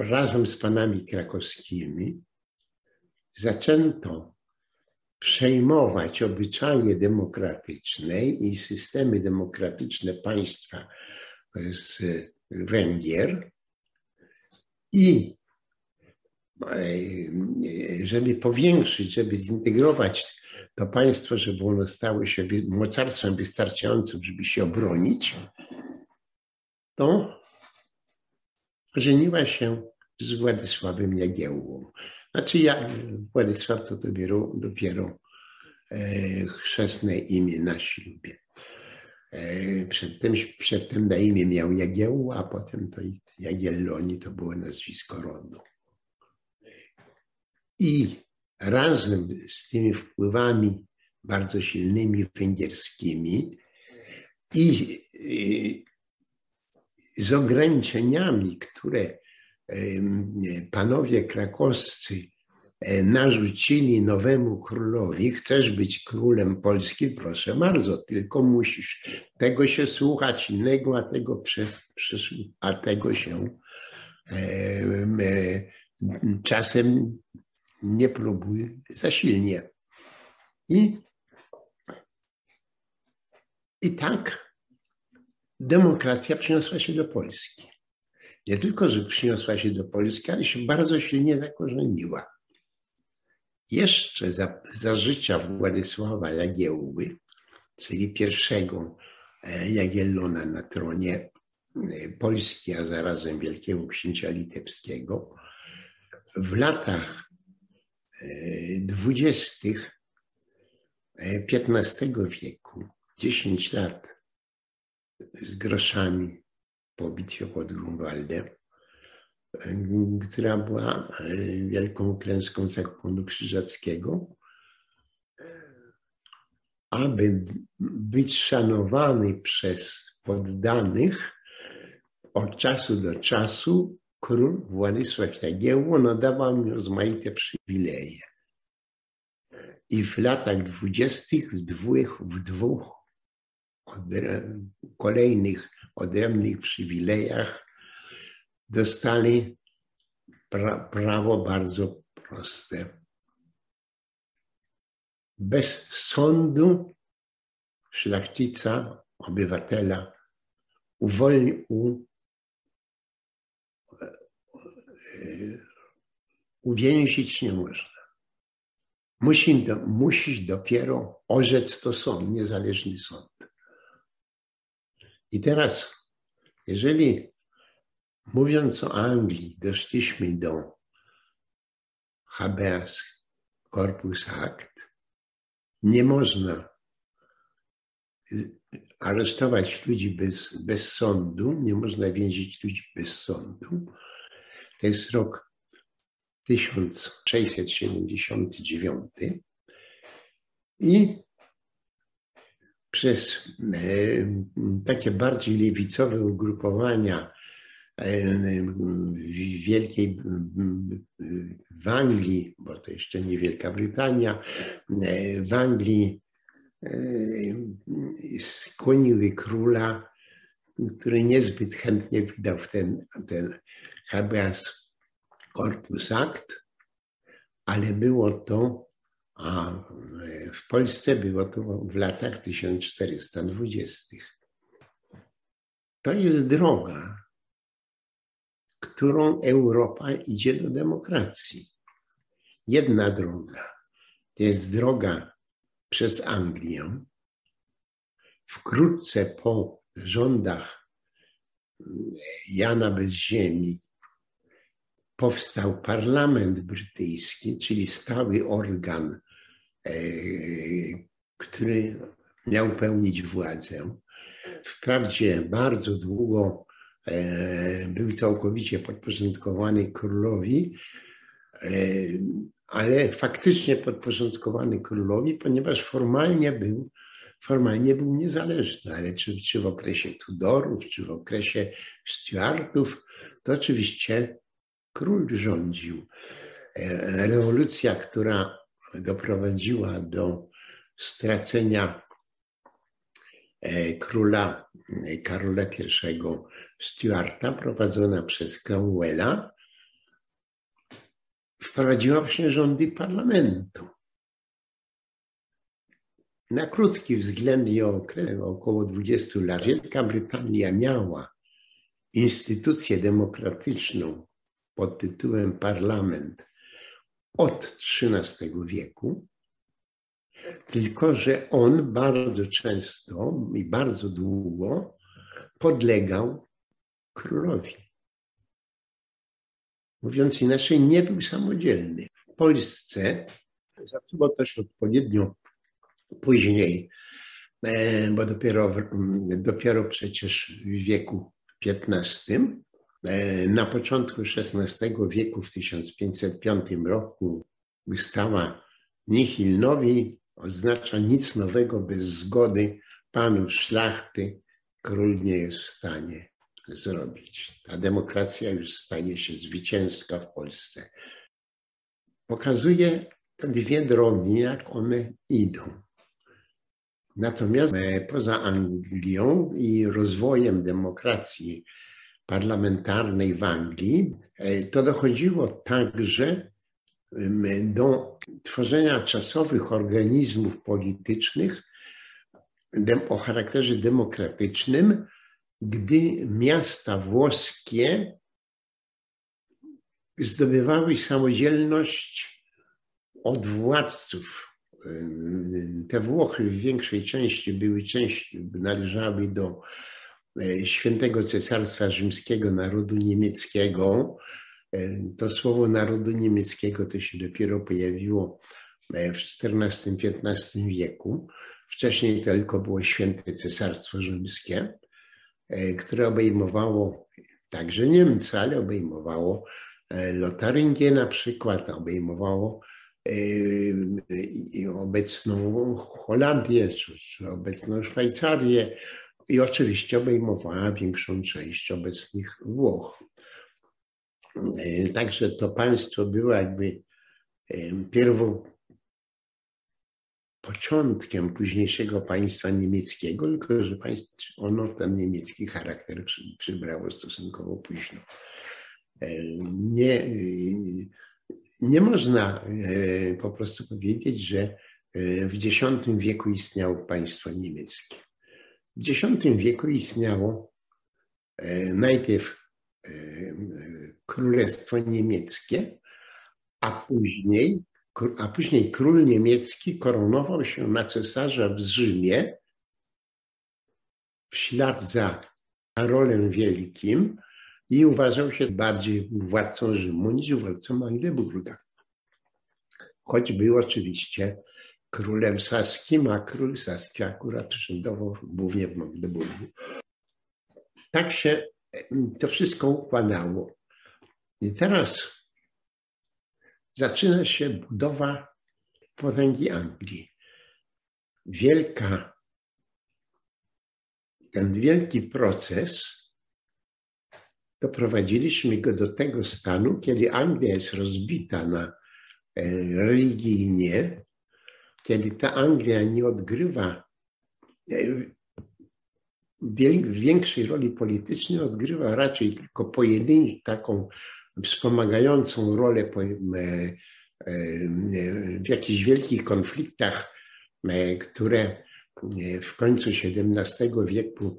Speaker 1: razem z panami krakowskimi zaczęto przejmować obyczaje demokratyczne i systemy demokratyczne państwa z Węgier i żeby powiększyć, żeby zintegrować to państwo, żeby ono stało się mocarstwem wystarczającym, żeby się obronić, to żeniła się z Władysławem Jagiełłą. Znaczy ja, Władysław to dopiero, dopiero e, chrzestne imię na ślubie. E, przedtem, przedtem na imię miał Jagiełło, a potem to Jagielloni to było nazwisko rodu. I razem z tymi wpływami bardzo silnymi węgierskimi i, i z ograniczeniami, które panowie krakowscy e, narzucili nowemu królowi, chcesz być królem Polski, proszę bardzo, tylko musisz tego się słuchać, innego, a tego, przez, przez, a tego się e, czasem nie próbuj za silnie. I, i tak demokracja przyniosła się do Polski nie tylko, że przyniosła się do Polski, ale się bardzo silnie zakorzeniła. Jeszcze za, za życia Władysława Jagiełły, czyli pierwszego e, Jagiellona na tronie e, Polski, a zarazem Wielkiego Księcia Litewskiego, w latach e, dwudziestych XV wieku, 10 lat z groszami po bitwie pod Grunwaldem, która była e, wielką klęską zakonu krzyżackiego, aby być szanowany przez poddanych od czasu do czasu król Władysław Jagiełło nadawał mi rozmaite przywileje. I w latach dwudziestych w dwóch, w dwóch kolejnych odrębnych przywilejach dostali pra prawo bardzo proste. Bez sądu szlachcica, obywatela uwolni, u, uwięzić nie można. Musi dopiero orzec to sąd, niezależny sąd. I teraz, jeżeli mówiąc o Anglii, doszliśmy do habeas corpus act, nie można aresztować ludzi bez, bez sądu, nie można więzić ludzi bez sądu. To jest rok 1679 i przez e, takie bardziej lewicowe ugrupowania e, Wielkiej w Anglii, bo to jeszcze nie Wielka Brytania, e, w Anglii skłoniły króla, który niezbyt chętnie wydał ten, ten habeas corpus act, ale było to a w Polsce było to w latach 1420. To jest droga, którą Europa idzie do demokracji. Jedna droga to jest droga przez Anglię. Wkrótce po rządach Jana bez ziemi powstał parlament brytyjski, czyli stały organ E, który miał pełnić władzę. Wprawdzie bardzo długo e, był całkowicie podporządkowany królowi, e, ale faktycznie podporządkowany królowi, ponieważ formalnie był, formalnie był niezależny, ale czy, czy w okresie Tudorów, czy w okresie Stuartów, to oczywiście król rządził. Rewolucja, która doprowadziła do stracenia e, króla e, Karola I Stuarta, prowadzona przez Cromwella, wprowadziła właśnie rządy parlamentu. Na krótki względnie okres, około 20 lat, Wielka Brytania miała instytucję demokratyczną pod tytułem parlament od XIII wieku, tylko że on bardzo często i bardzo długo podlegał królowi. Mówiąc inaczej, nie był samodzielny. W Polsce zaczęło też odpowiednio później, e, bo dopiero, dopiero przecież w wieku XV na początku XVI wieku, w 1505 roku, ustawa nihil nowi oznacza nic nowego bez zgody panów szlachty, król nie jest w stanie zrobić. Ta demokracja już staje się zwycięska w Polsce. Pokazuje te dwie drogi, jak one idą. Natomiast e, poza Anglią i rozwojem demokracji parlamentarnej w Anglii, e, to dochodziło także do tworzenia czasowych organizmów politycznych o charakterze demokratycznym, gdy miasta włoskie zdobywały samodzielność od władców. Te Włochy w większej części były część, należały do świętego Cesarstwa Rzymskiego Narodu Niemieckiego. E, to słowo narodu niemieckiego to się dopiero pojawiło e, w XIV-XV wieku. Wcześniej to tylko było święte Cesarstwo Rzymskie. E, które obejmowało także Niemcy, ale obejmowało e, Lotaryngię na przykład, obejmowało e, obecną Holandię, czy obecną Szwajcarię i oczywiście obejmowała większą część obecnych Włoch. Także to państwo było jakby pierwą początkiem późniejszego państwa niemieckiego, tylko że państwo, ono ten niemiecki charakter przybrało stosunkowo późno. E, nie, nie można e, po prostu powiedzieć, że e, w X wieku istniało państwo niemieckie. W X wieku istniało najpierw królestwo niemieckie, a później a później król niemiecki koronował się na cesarza w Rzymie w ślad za Karolem Wielkim i uważał się bardziej władcą Rzymu niż władcą Magdeburga. Choć był oczywiście królem saskim, a król saski akurat urzędował głównie w Magdeburgu. Tak się to wszystko układało. I teraz zaczyna się budowa potęgi Anglii. Wielka, ten wielki proces doprowadziliśmy go do tego stanu, kiedy Anglia jest rozbita na e, religijnie, kiedy ta Anglia nie odgrywa e, większej roli politycznej, odgrywa raczej tylko pojedynczą taką wspomagającą rolę e, e, w jakichś wielkich konfliktach, które w końcu XVII wieku,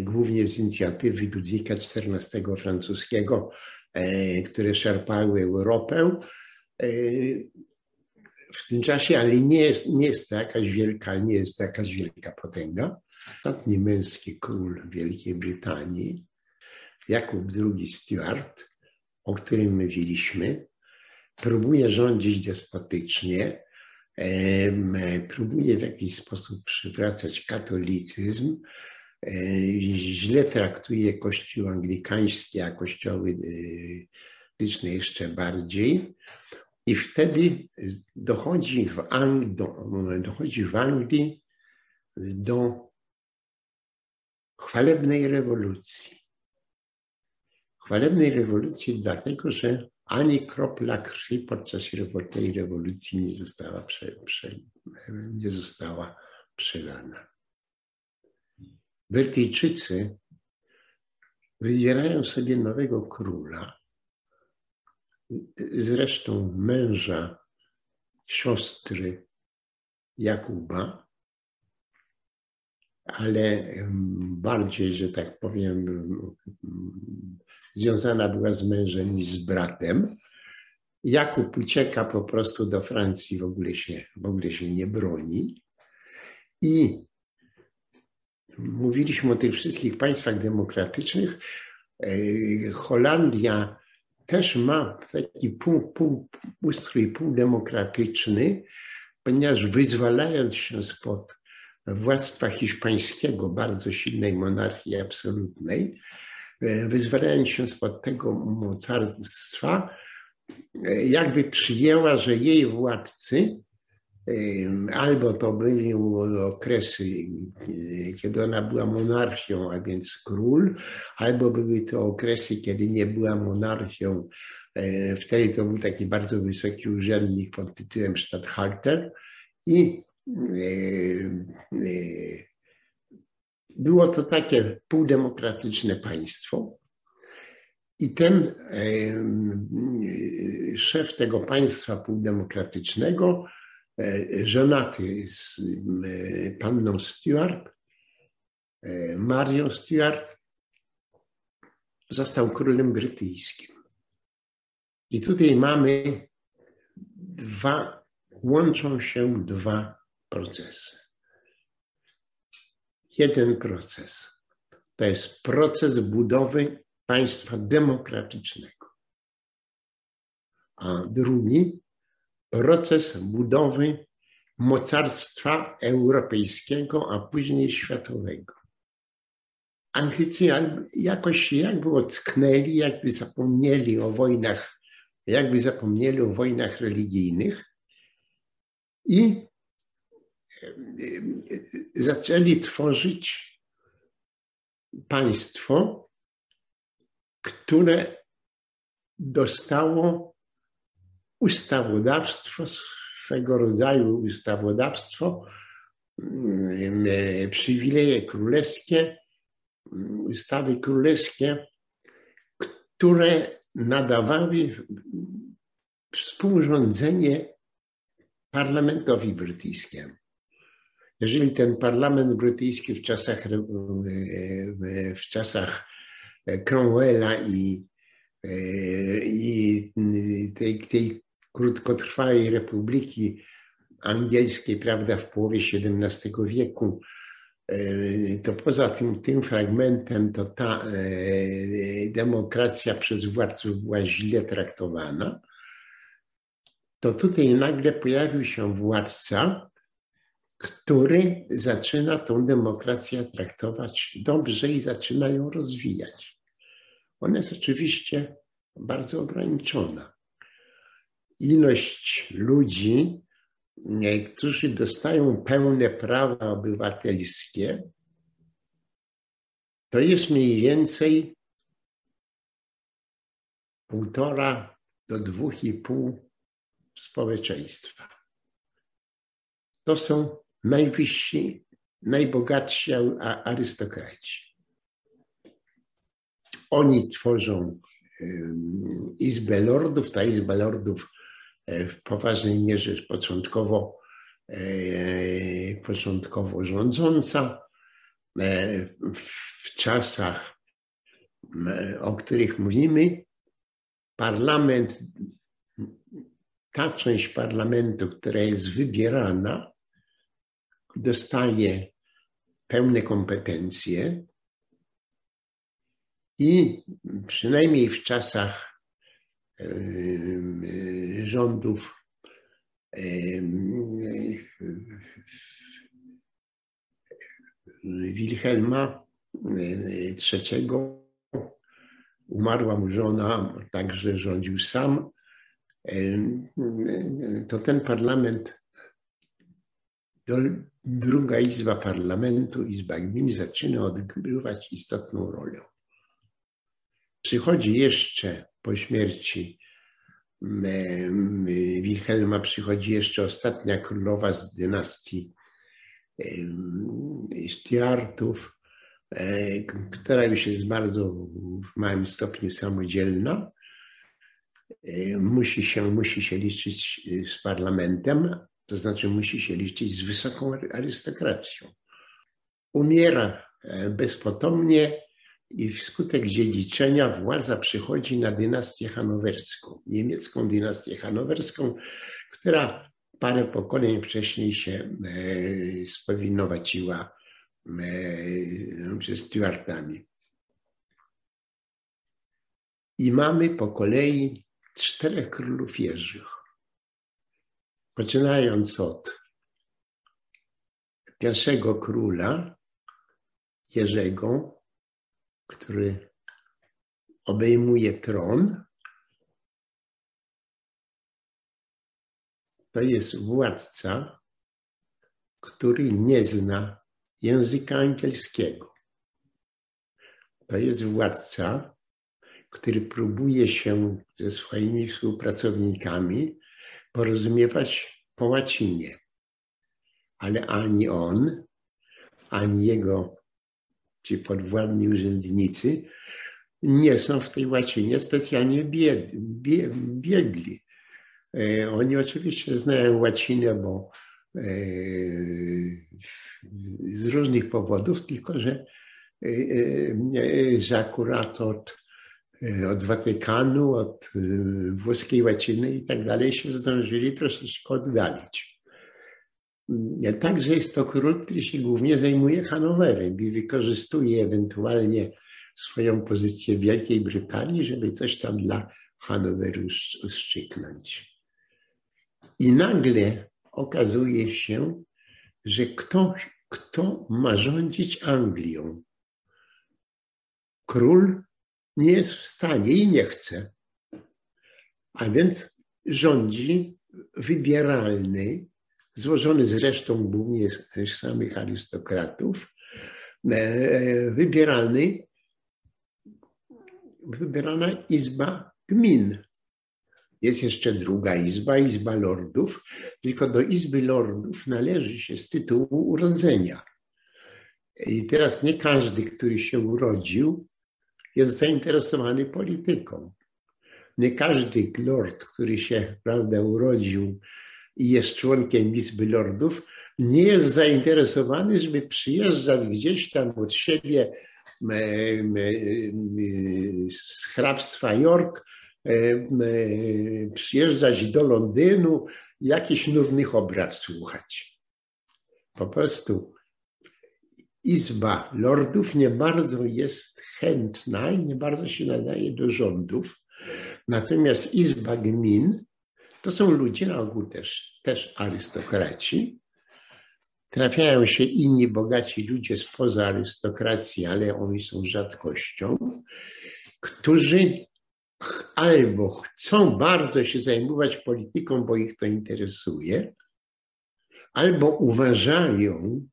Speaker 1: głównie z inicjatywy Ludwika XIV francuskiego, które szarpały Europę, w tym czasie, ale nie jest, nie jest to jakaś wielka, nie jest to jakaś wielka potęga. Ostatni męski król Wielkiej Brytanii, Jakub II Stuart, o którym mówiliśmy, próbuje rządzić despotycznie, próbuje w jakiś sposób przywracać katolicyzm, e, źle traktuje kościół anglikański, a kościoły katoliczne jeszcze bardziej. I wtedy dochodzi w, Ang do, dochodzi w Anglii do chwalebnej rewolucji chwalebnej rewolucji, dlatego że ani kropla krwi podczas tej rewolucji nie została, prze, prze, nie została przelana. Brytyjczycy wybierają sobie nowego króla, zresztą męża siostry Jakuba, ale bardziej, że tak powiem, związana była z mężem niż z bratem. Jakub ucieka po prostu do Francji, w ogóle się, w ogóle się nie broni. I mówiliśmy o tych wszystkich państwach demokratycznych. E, Holandia też ma taki pół, pół, ustrój półdemokratyczny, ponieważ wyzwalając się spod władztwa hiszpańskiego, bardzo silnej monarchii absolutnej, E, wyzwalając się spod tego mocarstwa, e, jakby przyjęła, że jej władcy Albo to były okresy, kiedy ona była monarchią, a więc król, albo były to okresy, kiedy nie była monarchią. E, wtedy to był taki bardzo wysoki urzędnik pod tytułem Stadthalter i e, e, było to takie półdemokratyczne państwo. I ten szef tego państwa półdemokratycznego, żonaty z panną Stuart, e, Marią Stuart, został królem brytyjskim. I tutaj mamy dwa, łączą się dwa procesy. Jeden proces to jest proces budowy państwa demokratycznego. A drugi proces budowy mocarstwa europejskiego, a później światowego. Anglicy jakoś jakby ocknęli, jakby zapomnieli o wojnach, jakby zapomnieli o wojnach religijnych i zaczęli tworzyć państwo, które dostało ustawodawstwo, swego rodzaju ustawodawstwo, mm, przywileje królewskie, ustawy królewskie, które nadawały współrządzenie parlamentowi brytyjskiemu. Jeżeli ten parlament brytyjski w czasach, w czasach Cromwella i, i tej, tej krótkotrwałej republiki angielskiej, prawda, w połowie XVII wieku, to poza tym, tym fragmentem, to ta demokracja przez władców była źle traktowana, to tutaj nagle pojawił się władca, który zaczyna tą demokrację traktować dobrze i zaczyna ją rozwijać. Ona jest oczywiście bardzo ograniczona. Ilość ludzi, którzy dostają pełne prawa obywatelskie, to jest mniej więcej półtora do dwóch i pół społeczeństwa. To są najwyżsi, najbogatsi arystokraci. Oni tworzą Izbę Lordów. Ta Izba Lordów w poważnej mierze początkowo, e, początkowo rządząca. E, w czasach, o których mówimy, parlament, ta część parlamentu, która jest wybierana, dostaje pełne kompetencje i przynajmniej w czasach rządów Wilhelma III umarła mu żona, także rządził sam. To ten parlament druga izba parlamentu, izba gmin zaczyna odgrywać istotną rolę. Przychodzi jeszcze po śmierci Wilhelma, przychodzi jeszcze ostatnia królowa z dynastii Stuartów, e, która już jest bardzo w małym stopniu samodzielna. Musi się, musi się liczyć z parlamentem, to znaczy musi się liczyć z wysoką arystokracją. Umiera e, bezpotomnie i wskutek dziedziczenia władza przychodzi na dynastię hanowerską, niemiecką dynastię hanowerską, która parę pokoleń wcześniej się e, spowinowaciła ze Stuartami. I mamy po kolei czterech królów Jerzych poczynając od pierwszego króla, Jerzego, który obejmuje tron, to jest władca, który nie zna języka angielskiego. To jest władca, który próbuje się ze swoimi współpracownikami porozumiewać po łacinie. Ale ani on, ani jego ci podwładni urzędnicy nie są w tej łacinie specjalnie biegli. E, oni oczywiście znają łacinę, bo e, z różnych powodów, tylko że, e, że akurat od, od Watykanu, od włoskiej łaciny i tak dalej się zdążyli troszeczkę oddalić. Także jest to król, który się głównie zajmuje Hanowerem i wykorzystuje ewentualnie swoją pozycję w Wielkiej Brytanii, żeby coś tam dla Hanoweru uszczyknąć. I nagle okazuje się, że ktoś, kto ma rządzić Anglią, król nie jest w stanie i nie chce. A więc rządzi wybieralny, złożony zresztą głównie z samych arystokratów, e, wybierany, wybierana izba gmin. Jest jeszcze druga izba, Izba Lordów, tylko do Izby Lordów należy się z tytułu urodzenia. I teraz nie każdy, który się urodził, jest zainteresowany polityką. Nie każdy lord, który się prawda, urodził i jest członkiem Izby Lordów, nie jest zainteresowany, żeby przyjeżdżać gdzieś tam od siebie z hrabstwa York przyjeżdżać do Londynu, jakiś nudnych obraz słuchać. Po prostu Izba Lordów nie bardzo jest chętna i nie bardzo się nadaje do rządów. Natomiast Izba Gmin to są ludzie na ogół też, też arystokraci. Trafiają się inni bogaci ludzie spoza arystokracji, ale oni są rzadkością, którzy albo chcą bardzo się zajmować polityką, bo ich to interesuje, albo uważają,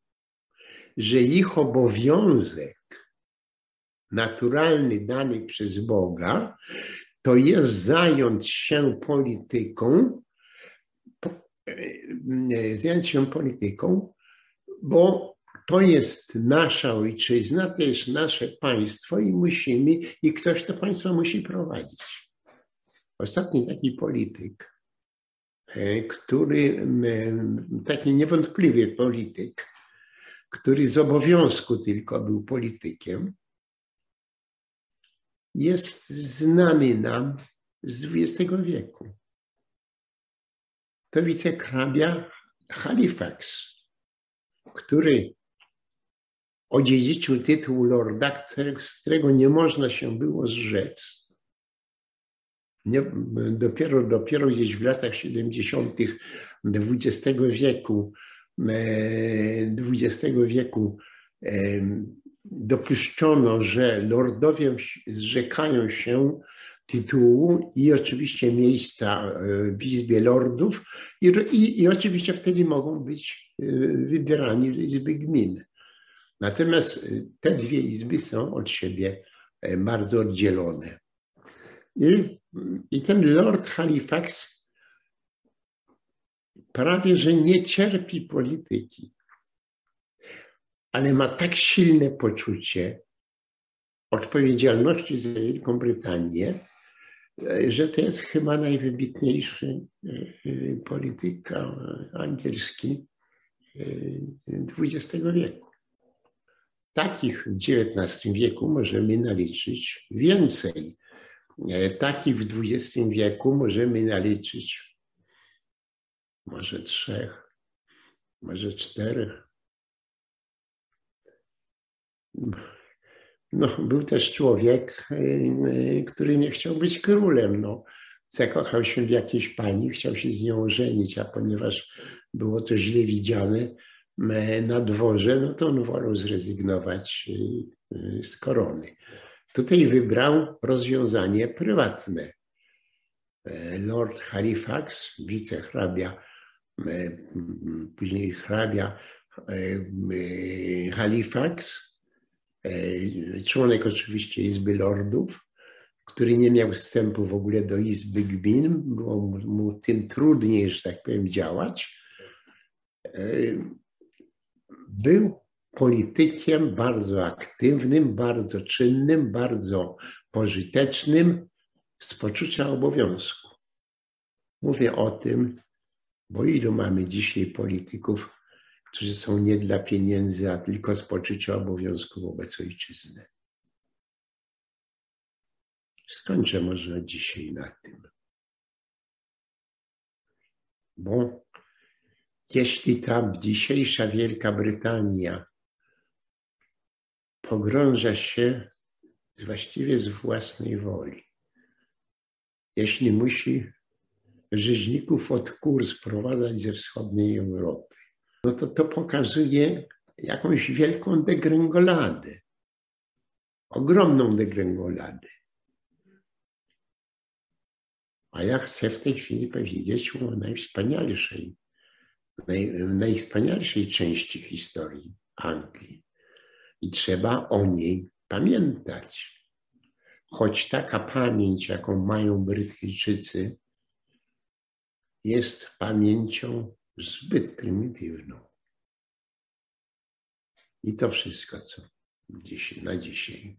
Speaker 1: że ich obowiązek naturalny dany przez Boga to jest zająć się polityką, e, zająć się polityką, bo to jest nasza ojczyzna, to jest nasze państwo i musimy, i ktoś to państwo musi prowadzić. Ostatni taki polityk, e, który, taki niewątpliwy polityk, który z obowiązku tylko był politykiem, jest znany nam z XX wieku. To wicehrabia Halifax, który odziedziczył tytuł lorda, z którego nie można się było zrzec. Nie, dopiero, dopiero gdzieś w latach 70. XX wieku, XX e, wieku dopuszczono, że lordowie zrzekają się tytułu i oczywiście miejsca e, w Izbie Lordów i, i, i oczywiście wtedy mogą być wybierani do Izby Gmin. Natomiast y, te dwie izby są od siebie e, bardzo oddzielone. I, i ten Lord Halifax prawie że nie cierpi polityki, ale ma tak silne poczucie odpowiedzialności za Wielką Brytanię, że to jest chyba najwybitniejszy e, polityk angielski XX wieku. Takich w XIX wieku możemy naliczyć więcej. E, takich w XX wieku możemy naliczyć może trzech, może czterech. No, był też człowiek, e, e, który nie chciał być królem. No, zakochał się w jakiejś pani, chciał się z nią ożenić, a ponieważ było to źle widziane, na dworze, no to on wolał zrezygnować y, y, z korony. Tutaj wybrał rozwiązanie prywatne. E, Lord Halifax, wicehrabia e, później hrabia Halifax, członek oczywiście Izby Lordów, który nie miał wstępu w ogóle do Izby Gmin, było mu tym trudniej, że tak powiem, działać. Był politykiem bardzo aktywnym, bardzo czynnym, bardzo pożytecznym, z poczucia obowiązku. Mówię o tym, bo ilu mamy dzisiaj polityków, którzy są nie dla pieniędzy, a tylko z poczucia obowiązku wobec ojczyzny. Skończę może dzisiaj na tym. Bo jeśli ta dzisiejsza Wielka Brytania pogrąża się właściwie z własnej woli, jeśli musi rzeźników od kur sprowadzać ze wschodniej Europy, no to to pokazuje jakąś wielką degrengoladę, ogromną degrengoladę. A ja chcę w tej chwili powiedzieć o najwspanialszej, naj, najwspanialszej części historii Anglii. I trzeba o niej pamiętać. Choć taka pamięć, jaką mają Brytyjczycy, jest pamięcią zbyt prymitywną. I to wszystko, co na dzisiaj.